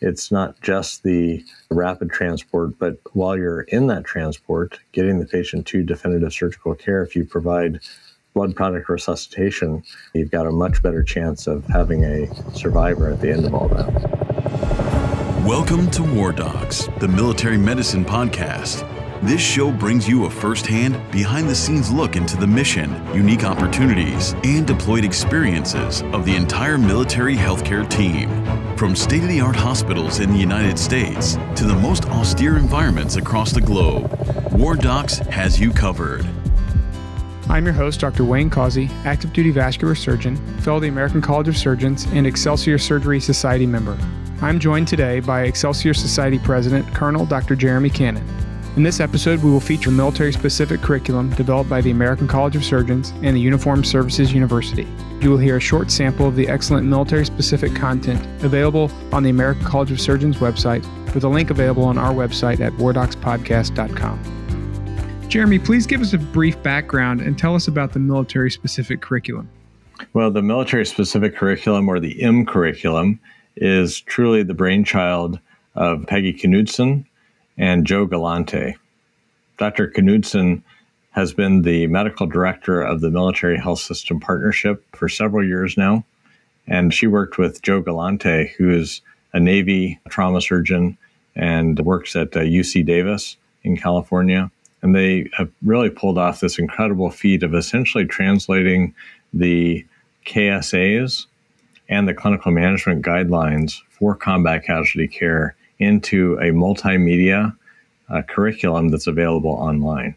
it's not just the rapid transport, but while you're in that transport, getting the patient to definitive surgical care, if you provide blood product resuscitation, you've got a much better chance of having a survivor at the end of all that. Welcome to War Docs, the military medicine podcast. This show brings you a firsthand, behind the scenes look into the mission, unique opportunities, and deployed experiences of the entire military healthcare team. From state of the art hospitals in the United States to the most austere environments across the globe, War Docs has you covered. I'm your host, Dr. Wayne Causey, active duty vascular surgeon, fellow of the American College of Surgeons, and Excelsior Surgery Society member. I'm joined today by Excelsior Society President, Colonel Dr. Jeremy Cannon. In this episode, we will feature military specific curriculum developed by the American College of Surgeons and the Uniformed Services University. You will hear a short sample of the excellent military specific content available on the American College of Surgeons website, with a link available on our website at wardocspodcast.com. Jeremy, please give us a brief background and tell us about the military specific curriculum. Well, the military specific curriculum, or the M curriculum, is truly the brainchild of Peggy Knudson and Joe Galante. Dr. Knudson has been the medical director of the Military Health System Partnership for several years now. And she worked with Joe Galante, who is a Navy trauma surgeon and works at uh, UC Davis in California. And they have really pulled off this incredible feat of essentially translating the KSAs and the clinical management guidelines for combat casualty care into a multimedia uh, curriculum that's available online.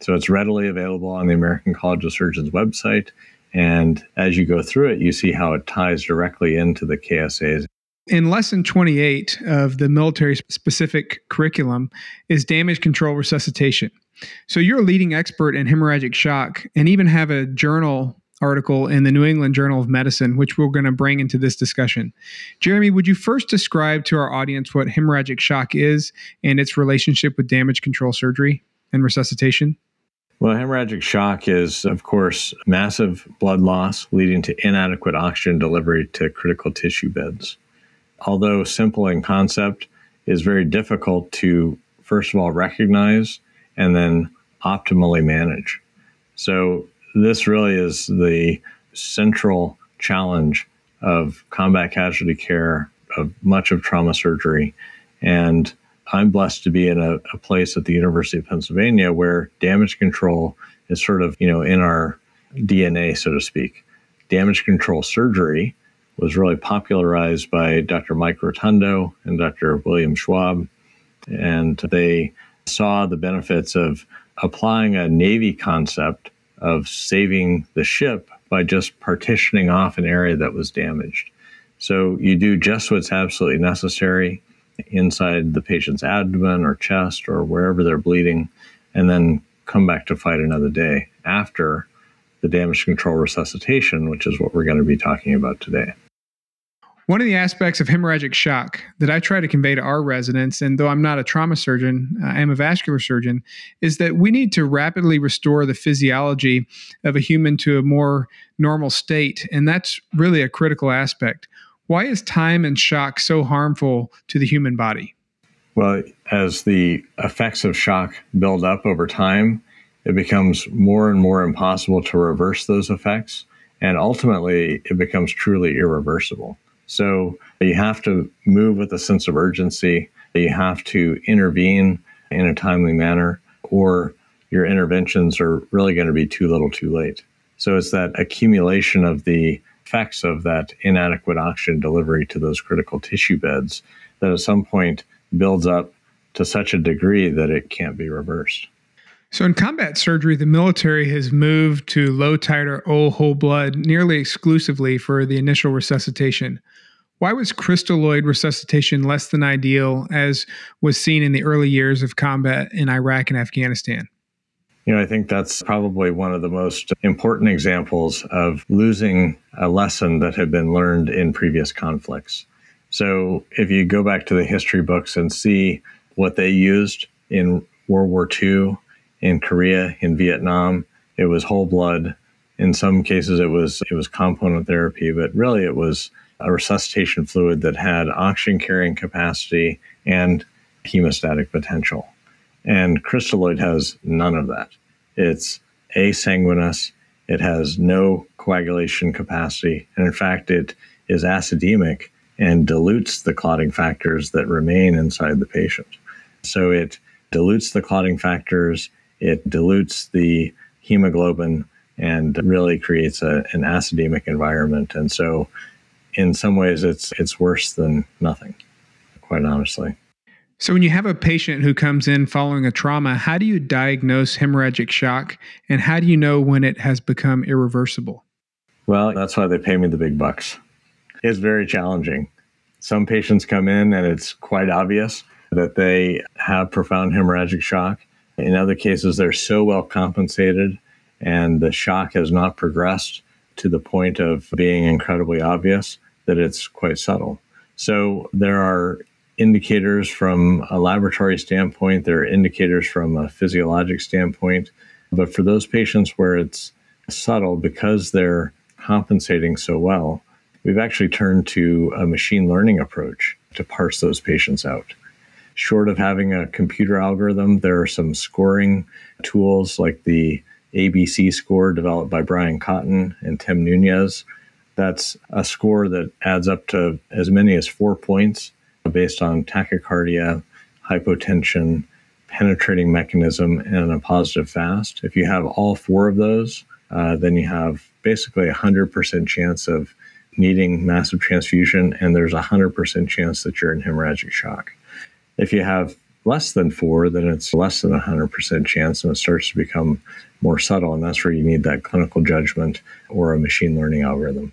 So it's readily available on the American College of Surgeons website. And as you go through it, you see how it ties directly into the KSAs. In lesson 28 of the military specific curriculum is damage control resuscitation. So you're a leading expert in hemorrhagic shock and even have a journal article in the New England Journal of Medicine, which we're going to bring into this discussion. Jeremy, would you first describe to our audience what hemorrhagic shock is and its relationship with damage control surgery and resuscitation? Well, hemorrhagic shock is, of course, massive blood loss leading to inadequate oxygen delivery to critical tissue beds. Although simple in concept, is very difficult to, first of all, recognize and then optimally manage. So, this really is the central challenge of combat casualty care, of much of trauma surgery. And I'm blessed to be in a, a, place at the University of Pennsylvania where damage control is sort of, you know, in our DNA, so to speak. Damage control surgery was really popularized by Dr. Mike Rotondo and Dr. William Schwab. And they saw the benefits of applying a Navy concept of saving the ship by just partitioning off an area that was damaged. So you do just what's absolutely necessary inside the patient's abdomen or chest or wherever they're bleeding, and then come back to fight another day after the damage control resuscitation, which is what we're going to be talking about today. One of the aspects of hemorrhagic shock that I try to convey to our residents, and though I'm not a trauma surgeon, uh, I am a vascular surgeon, is that we need to rapidly restore the physiology of a human to a more normal state. And that's really a critical aspect. Why is time and shock so harmful to the human body? Well, as the effects of shock build up over time, it becomes more and more impossible to reverse those effects. And ultimately, it becomes truly irreversible. So you have to move with a sense of urgency. You have to intervene in a timely manner, or your interventions are really going to be too little too late. So it's that accumulation of the effects of that inadequate oxygen delivery to those critical tissue beds that at some point builds up to such a degree that it can't be reversed. So, in combat surgery, the military has moved to low titer O whole blood nearly exclusively for the initial resuscitation. Why was crystalloid resuscitation less than ideal, as was seen in the early years of combat in Iraq and Afghanistan? You know, I think that's probably one of the most important examples of losing a lesson that had been learned in previous conflicts. So, if you go back to the history books and see what they used in World War II, in Korea, in Vietnam, it was whole blood. In some cases, it was it was component therapy, but really it was a resuscitation fluid that had oxygen carrying capacity and hemostatic potential. And crystalloid has none of that. It's asanguineous, it has no coagulation capacity, and in fact, it is acidemic and dilutes the clotting factors that remain inside the patient. So it dilutes the clotting factors, it dilutes the hemoglobin, and really creates a, an acidemic environment. And so, in some ways, it's it's worse than nothing, quite honestly. So, when you have a patient who comes in following a trauma, how do you diagnose hemorrhagic shock, and how do you know when it has become irreversible? Well, that's why they pay me the big bucks. It's very challenging. Some patients come in and it's quite obvious that they have profound hemorrhagic shock. In other cases, they're so well compensated and the shock has not progressed to the point of being incredibly obvious that it's quite subtle. So there are indicators from a laboratory standpoint, there are indicators from a physiologic standpoint. But for those patients where it's subtle because they're compensating so well, we've actually turned to a machine learning approach to parse those patients out. Short of having a computer algorithm, there are some scoring tools like the ABC score developed by Brian Cotton and Tim Nunez. That's a score that adds up to as many as four points based on tachycardia, hypotension, penetrating mechanism, and a positive fast. If you have all four of those, uh, then you have basically a 100% chance of needing massive transfusion, and there's a 100% chance that you're in hemorrhagic shock. If you have less than four, then it's less than a 100% chance, and it starts to become more subtle. And that's where you need that clinical judgment or a machine learning algorithm.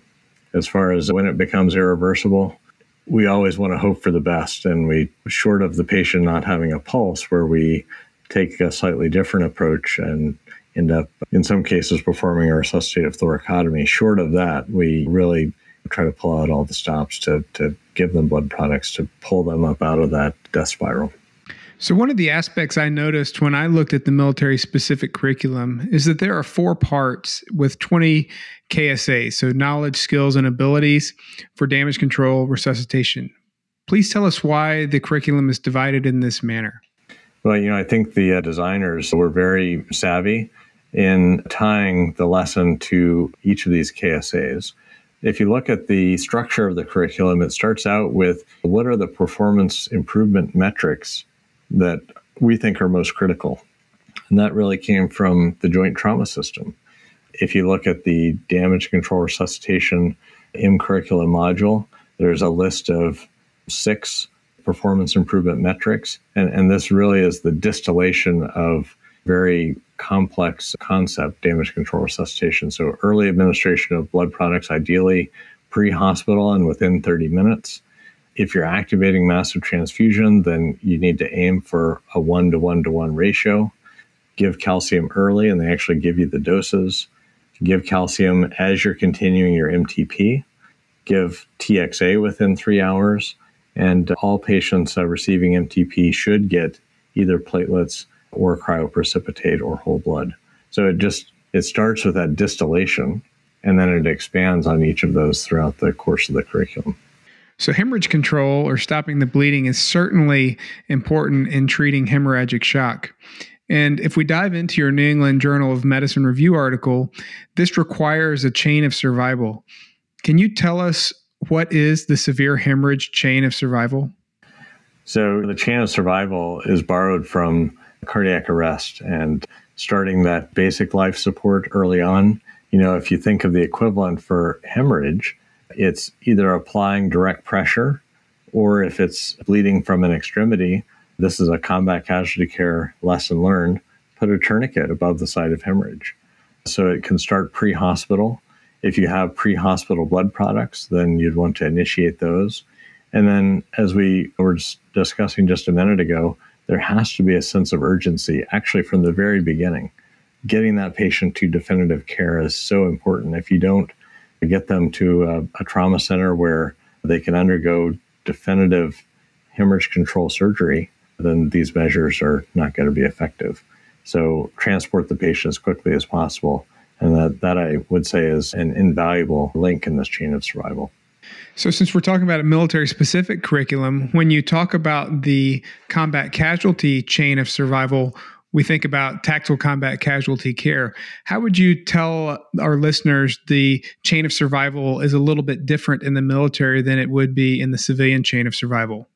As far as when it becomes irreversible, we always want to hope for the best. And we, short of the patient not having a pulse, where we take a slightly different approach and end up, in some cases, performing a resuscitative thoracotomy. Short of that, we really try to pull out all the stops to, to give them blood products to pull them up out of that death spiral. So, one of the aspects I noticed when I looked at the military specific curriculum is that there are four parts with 20 KSAs, so knowledge, skills, and abilities for damage control resuscitation. Please tell us why the curriculum is divided in this manner. Well, you know, I think the uh, designers were very savvy in tying the lesson to each of these KSAs. If you look at the structure of the curriculum, it starts out with what are the performance improvement metrics that we think are most critical. And that really came from the joint trauma system. If you look at the damage control resuscitation in curriculum module, there's a list of six performance improvement metrics. And, and this really is the distillation of very complex concept damage control resuscitation. So, early administration of blood products, ideally pre hospital and within 30 minutes. If you're activating massive transfusion, then you need to aim for a one to one to one ratio. Give calcium early, and they actually give you the doses. Give calcium as you're continuing your MTP. Give TXA within three hours. And all patients uh, receiving MTP should get either platelets or cryoprecipitate or whole blood. So it just it starts with that distillation and then it expands on each of those throughout the course of the curriculum. So, hemorrhage control or stopping the bleeding is certainly important in treating hemorrhagic shock. And if we dive into your New England Journal of Medicine review article, this requires a chain of survival. Can you tell us what is the severe hemorrhage chain of survival? So, the chain of survival is borrowed from cardiac arrest and starting that basic life support early on. You know, if you think of the equivalent for hemorrhage, it's either applying direct pressure or if it's bleeding from an extremity, this is a combat casualty care lesson learned, put a tourniquet above the site of hemorrhage. So it can start pre hospital. If you have pre hospital blood products, then you'd want to initiate those. And then, as we were discussing just a minute ago, there has to be a sense of urgency actually from the very beginning. Getting that patient to definitive care is so important. If you don't get them to a, a trauma center where they can undergo definitive hemorrhage control surgery, then these measures are not going to be effective. So transport the patient as quickly as possible. And that, that I would say is an invaluable link in this chain of survival. So, since we're talking about a military specific curriculum, when you talk about the combat casualty chain of survival, we think about tactical combat casualty care. How would you tell our listeners the chain of survival is a little bit different in the military than it would be in the civilian chain of survival?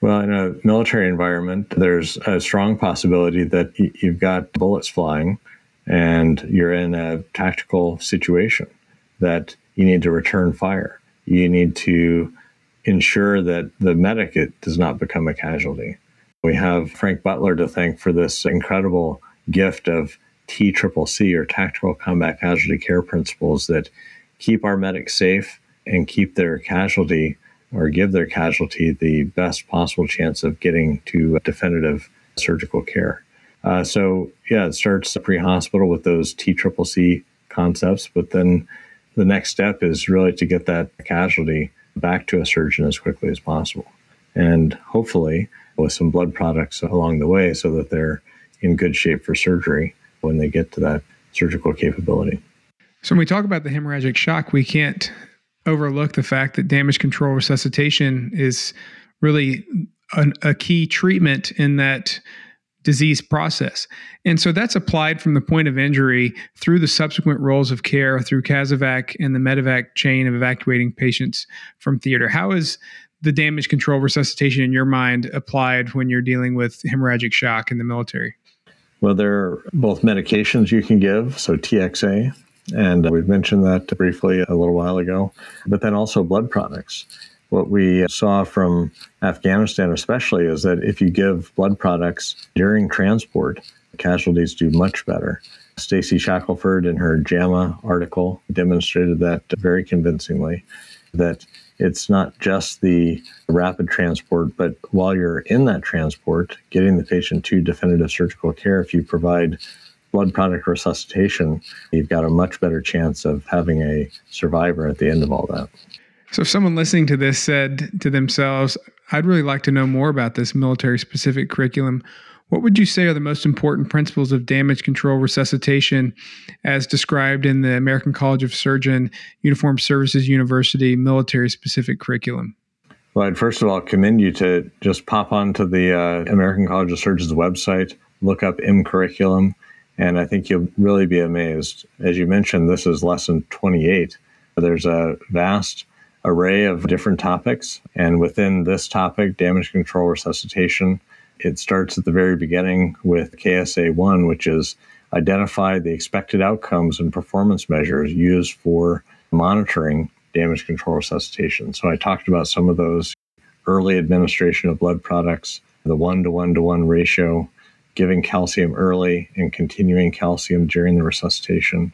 Well, in a military environment, there's a strong possibility that you've got bullets flying and you're in a tactical situation that you need to return fire you need to ensure that the medic does not become a casualty. We have Frank Butler to thank for this incredible gift of TCCC or Tactical Combat Casualty Care Principles that keep our medics safe and keep their casualty or give their casualty the best possible chance of getting to definitive surgical care. Uh, so, yeah, it starts pre hospital with those TCCC concepts, but then the next step is really to get that casualty back to a surgeon as quickly as possible. And hopefully, with some blood products along the way so that they're in good shape for surgery when they get to that surgical capability. So, when we talk about the hemorrhagic shock, we can't overlook the fact that damage control resuscitation is really an, a key treatment in that disease process. And so that's applied from the point of injury through the subsequent roles of care through CASEVAC and the medevac chain of evacuating patients from theater. How is the damage control resuscitation in your mind applied when you're dealing with hemorrhagic shock in the military? Well, there are both medications you can give, so TXA, and we've mentioned that briefly a little while ago, but then also blood products. What we saw from Afghanistan, especially, is that if you give blood products during transport, casualties do much better. Stacy Shackelford, in her JAMA article, demonstrated that very convincingly that it's not just the rapid transport, but while you're in that transport, getting the patient to definitive surgical care, if you provide blood product resuscitation, you've got a much better chance of having a survivor at the end of all that. So, if someone listening to this said to themselves, I'd really like to know more about this military specific curriculum, what would you say are the most important principles of damage control resuscitation as described in the American College of Surgeon Uniformed Services University military specific curriculum? Well, I'd first of all commend you to just pop onto the uh, American College of Surgeons website, look up M curriculum, and I think you'll really be amazed. As you mentioned, this is lesson 28. There's a vast array of different topics. And within this topic, damage control resuscitation, it starts at the very beginning with KSA 1, which is identify the expected outcomes and performance measures used for monitoring damage control resuscitation. So I talked about some of those early administration of blood products, the one to one to one ratio, giving calcium early and continuing calcium during the resuscitation,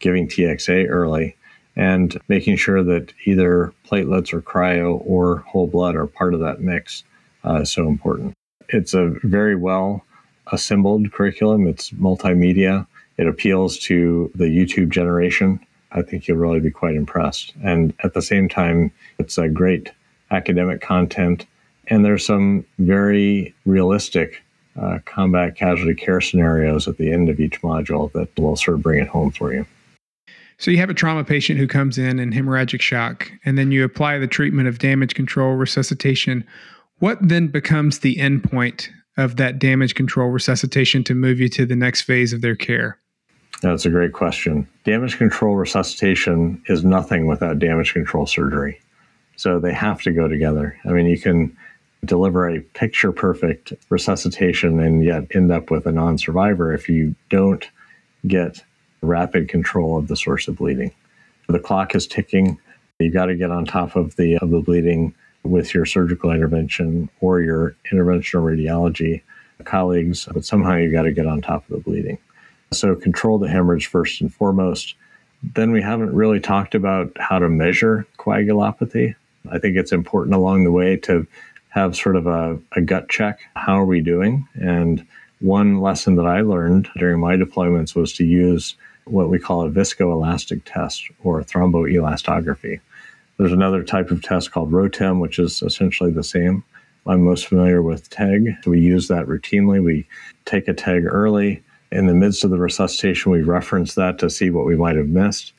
giving TXA early, and making sure that either platelets or cryo or whole blood are part of that mix uh, is so important. It's a very well assembled curriculum. It's multimedia. It appeals to the YouTube generation. I think you'll really be quite impressed. And at the same time, it's a great academic content. And there's some very realistic uh, combat casualty care scenarios at the end of each module that will sort of bring it home for you. So you have a trauma patient who comes in in hemorrhagic shock, and then you apply the treatment of damage control resuscitation. What then becomes the endpoint of that damage control resuscitation to move you to the next phase of their care? That's a great question. Damage control resuscitation is nothing without damage control surgery. So they have to go together. I mean, you can deliver a picture perfect resuscitation and yet end up with a non survivor if you don't get rapid control of the source of bleeding. The clock is ticking. You've got to get on top of the of the bleeding with your surgical intervention or your interventional radiology colleagues, but somehow you got to get on top of the bleeding. So control the hemorrhage first and foremost. Then we haven't really talked about how to measure coagulopathy. I think it's important along the way to have sort of a, a gut check. How are we doing? And one lesson that I learned during my deployments was to use what we call a viscoelastic test or thromboelastography. There's another type of test called ROTEM, which is essentially the same. I'm most familiar with TEG. We use that routinely. We take a TEG early. In the midst of the resuscitation, we reference that to see what we might have missed.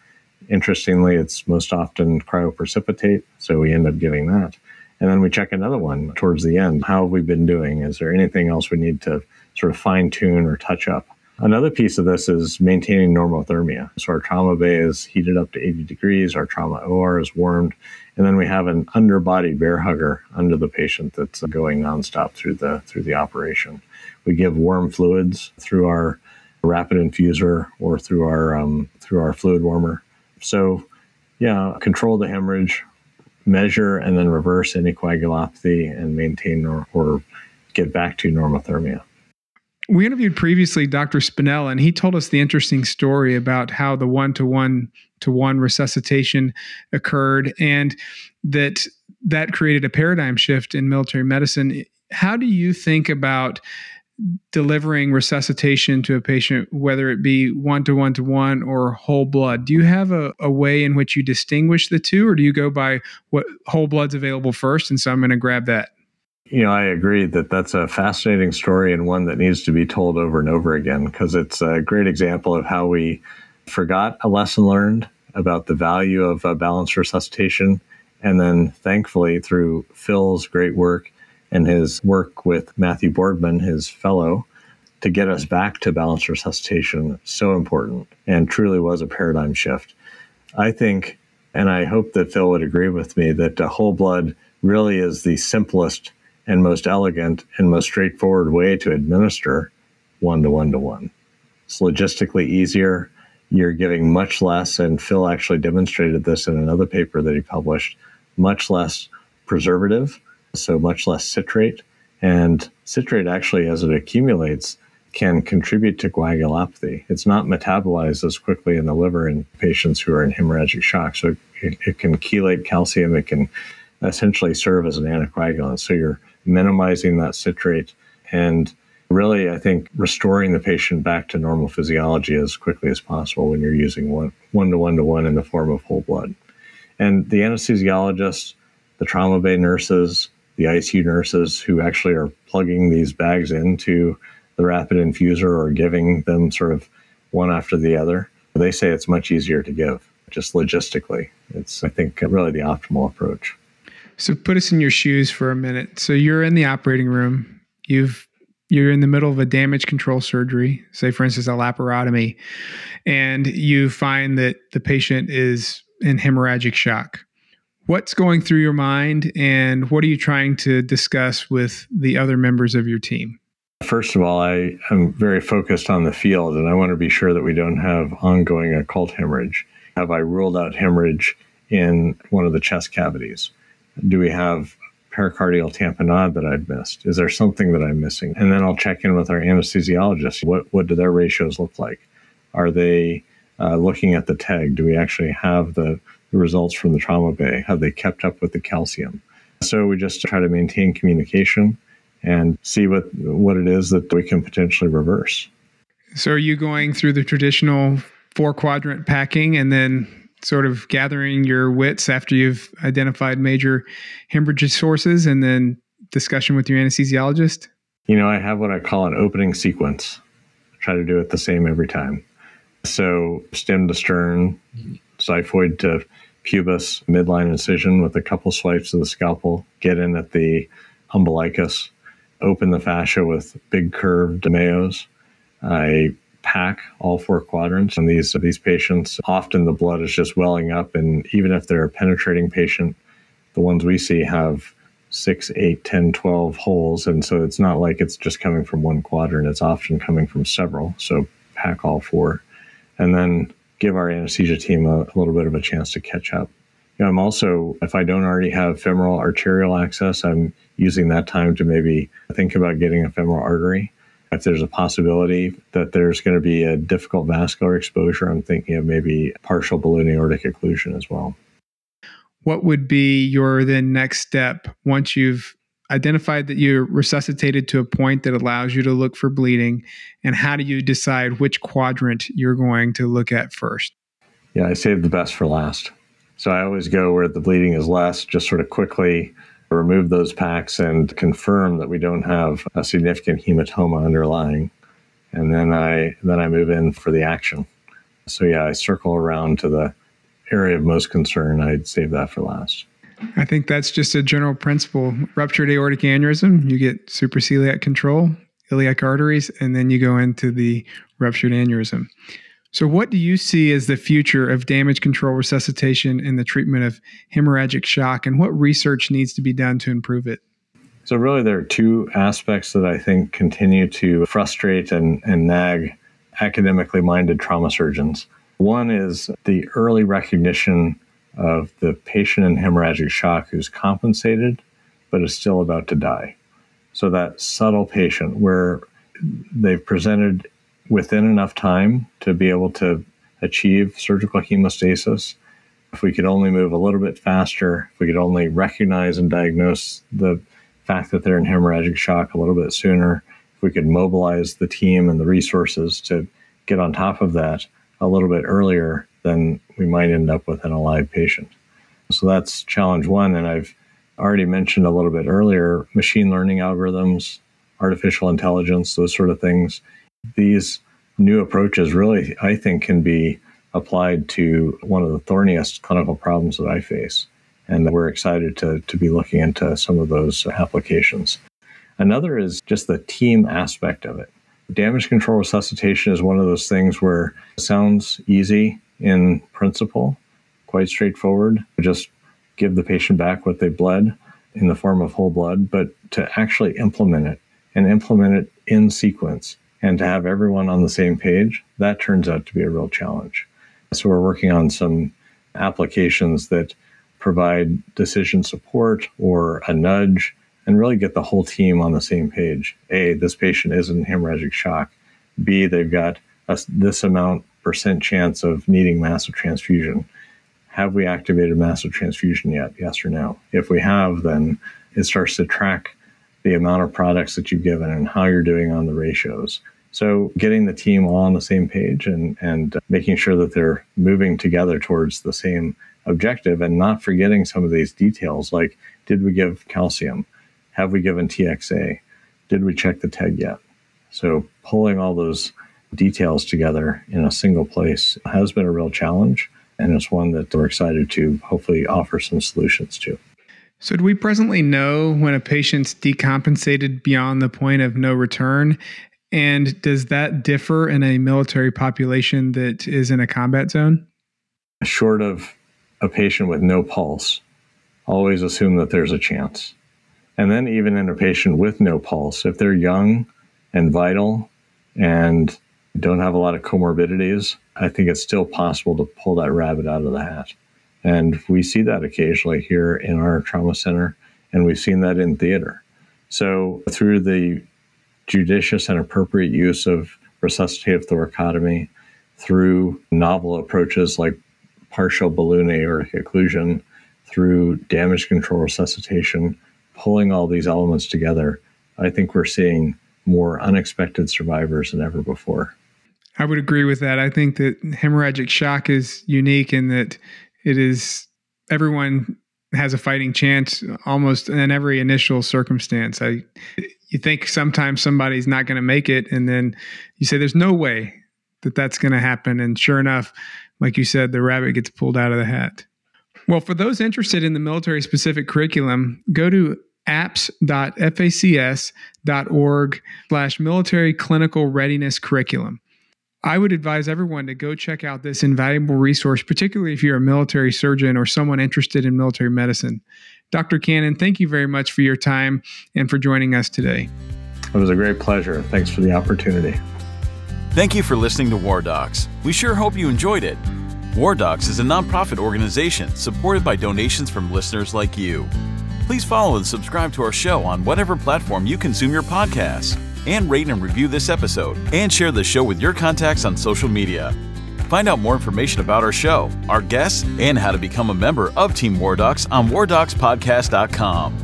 Interestingly, it's most often cryoprecipitate, so we end up giving that. And then we check another one towards the end. How have we been doing? Is there anything else we need to sort of fine tune or touch up? Another piece of this is maintaining normothermia. So our trauma bay is heated up to 80 degrees, our trauma OR is warmed, and then we have an underbody bear hugger under the patient that's going nonstop through the through the operation. We give warm fluids through our rapid infuser or through our um, through our fluid warmer. So, yeah, control the hemorrhage, measure and then reverse any coagulopathy and maintain or, or get back to normothermia. We interviewed previously Dr. Spinella, and he told us the interesting story about how the one to one to one resuscitation occurred and that that created a paradigm shift in military medicine. How do you think about delivering resuscitation to a patient, whether it be one to one to one or whole blood? Do you have a, a way in which you distinguish the two, or do you go by what whole blood's available first? And so I'm going to grab that. You know, I agree that that's a fascinating story and one that needs to be told over and over again because it's a great example of how we forgot a lesson learned about the value of uh, balanced resuscitation. And then, thankfully, through Phil's great work and his work with Matthew Borgman, his fellow, to get us back to balanced resuscitation, so important and truly was a paradigm shift. I think, and I hope that Phil would agree with me, that whole blood really is the simplest and most elegant and most straightforward way to administer one to one to one. It's logistically easier. You're giving much less, and Phil actually demonstrated this in another paper that he published, much less preservative, so much less citrate. And citrate actually, as it accumulates, can contribute to coagulopathy. It's not metabolized as quickly in the liver in patients who are in hemorrhagic shock. So it, it can chelate calcium. It can essentially serve as an anticoagulant. So you're minimizing that citrate and really, I think, restoring the patient back to normal physiology as quickly as possible when you're using one, one to one to one in the form of whole blood. And the anesthesiologists, the trauma bay nurses, the ICU nurses who actually are plugging these bags into the rapid infuser or giving them sort of one after the other, they say it's much easier to give just logistically. It's, I think, really the optimal approach. So put us in your shoes for a minute. So you're in the operating room. You've you're in the middle of a damage control surgery, say for instance a laparotomy, and you find that the patient is in hemorrhagic shock. What's going through your mind and what are you trying to discuss with the other members of your team? First of all, I am very focused on the field and I want to be sure that we don't have ongoing occult hemorrhage. Have I ruled out hemorrhage in one of the chest cavities? Do we have pericardial tamponade that I've missed? Is there something that I'm missing? And then I'll check in with our anesthesiologist. What, what do their ratios look like? Are they uh, looking at the TEG? Do we actually have the, the results from the trauma bay? Have they kept up with the calcium? So we just try to maintain communication and see what, what it is that we can potentially reverse. So are you going through the traditional four quadrant packing and then sort of gathering your wits after you've identified major hemorrhage sources and then discussion with your anesthesiologist? You know, I have what I call an opening sequence. I try to do it the same every time. So, stem to stern, xiphoid to pubis, midline incision with a couple swipes of the scalpel, get in at the umbilicus, open the fascia with big curved DeMayos. I pack all four quadrants. And these these patients, often the blood is just welling up, and even if they're a penetrating patient, the ones we see have six, eight, 10, 12 holes. And so it's not like it's just coming from one quadrant, it's often coming from several. So pack all four. And then give our anesthesia team a, a little bit of a chance to catch up. You know, I'm also, if I don't already have femoral arterial access, I'm using that time to maybe think about getting a femoral artery if there's a possibility that there's going to be a difficult vascular exposure, I'm thinking of maybe partial balloon aortic occlusion as well. What would be your then next step once you've identified that you're resuscitated to a point that allows you to look for bleeding? And how do you decide which quadrant you're going to look at first? Yeah, I save the best for last. So I always go where the bleeding is less, just sort of quickly remove those packs and confirm that we don't have a significant hematoma underlying. And then I then I move in for the action. So yeah, I circle around to the area of most concern, I'd save that for last. I think that's just a general principle. Ruptured aortic aneurysm, you get supraceliac control, iliac arteries, and then you go into the ruptured aneurysm. So, what do you see as the future of damage control resuscitation in the treatment of hemorrhagic shock, and what research needs to be done to improve it? So, really, there are two aspects that I think continue to frustrate and, and nag academically minded trauma surgeons. One is the early recognition of the patient in hemorrhagic shock who's compensated but is still about to die. So, that subtle patient where they've presented within enough time to be able to achieve surgical hemostasis. If we could only move a little bit faster, if we could only recognize and diagnose the fact that they're in hemorrhagic shock a little bit sooner, if we could mobilize the team and the resources to get on top of that a little bit earlier, then we might end up with an alive patient. So that's challenge one. And I've already mentioned a little bit earlier machine learning algorithms, artificial intelligence, those sort of things these new approaches really, I think, can be applied to one of the thorniest clinical problems that I face. And we're excited to, to be looking into some of those applications. Another is just the team aspect of it. Damage control resuscitation is one of those things where it sounds easy in principle, quite straightforward. Just give the patient back what they bled in the form of whole blood, but to actually implement it and implement it in sequence and to have everyone on the same page, that turns out to be a real challenge. So we're working on some applications that provide decision support or a nudge and really get the whole team on the same page. A, this patient is in hemorrhagic shock. B, they've got a, this amount percent chance of needing massive transfusion. Have we activated massive transfusion yet? Yes or no? If we have, then it starts to track the amount of products that you've given and how you're doing on the ratios. So getting the team all on the same page and, and making sure that they're moving together towards the same objective and not forgetting some of these details like did we give calcium? Have we given TXA? Did we check the TEG yet? So pulling all those details together in a single place has been a real challenge and it's one that we're excited to hopefully offer some solutions to. So, do we presently know when a patient's decompensated beyond the point of no return? And does that differ in a military population that is in a combat zone? Short of a patient with no pulse, always assume that there's a chance. And then, even in a patient with no pulse, if they're young and vital and don't have a lot of comorbidities, I think it's still possible to pull that rabbit out of the hat. And we see that occasionally here in our trauma center, and we've seen that in theater. So, through the judicious and appropriate use of resuscitative thoracotomy, through novel approaches like partial balloon aortic occlusion, through damage control resuscitation, pulling all these elements together, I think we're seeing more unexpected survivors than ever before. I would agree with that. I think that hemorrhagic shock is unique in that it is everyone has a fighting chance almost in every initial circumstance. I you think sometimes somebody's not going to make it and then you say there's no way that that's going to happen and sure enough like you said the rabbit gets pulled out of the hat. Well, for those interested in the military specific curriculum, go to apps.facs.org slash military clinical readiness curriculum. I would advise everyone to go check out this invaluable resource, particularly if you're a military surgeon or someone interested in military medicine. Dr. Cannon, thank you very much for your time and for joining us today. It was a great pleasure. Thanks for the opportunity. Thank you for listening to War Docs. We sure hope you enjoyed it. War Docs is a nonprofit organization supported by donations from listeners like you. Please follow and subscribe to our show on whatever platform you consume your podcasts and rate and review this episode, and share the show with your contacts on social media. Find out more information about our show, our guests, and how to become a member of Team War Docs on WarDocsPodcast.com.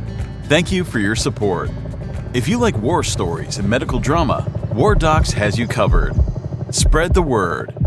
Thank you for your support. If you like war stories and medical drama, War Docs has you covered. Spread the word.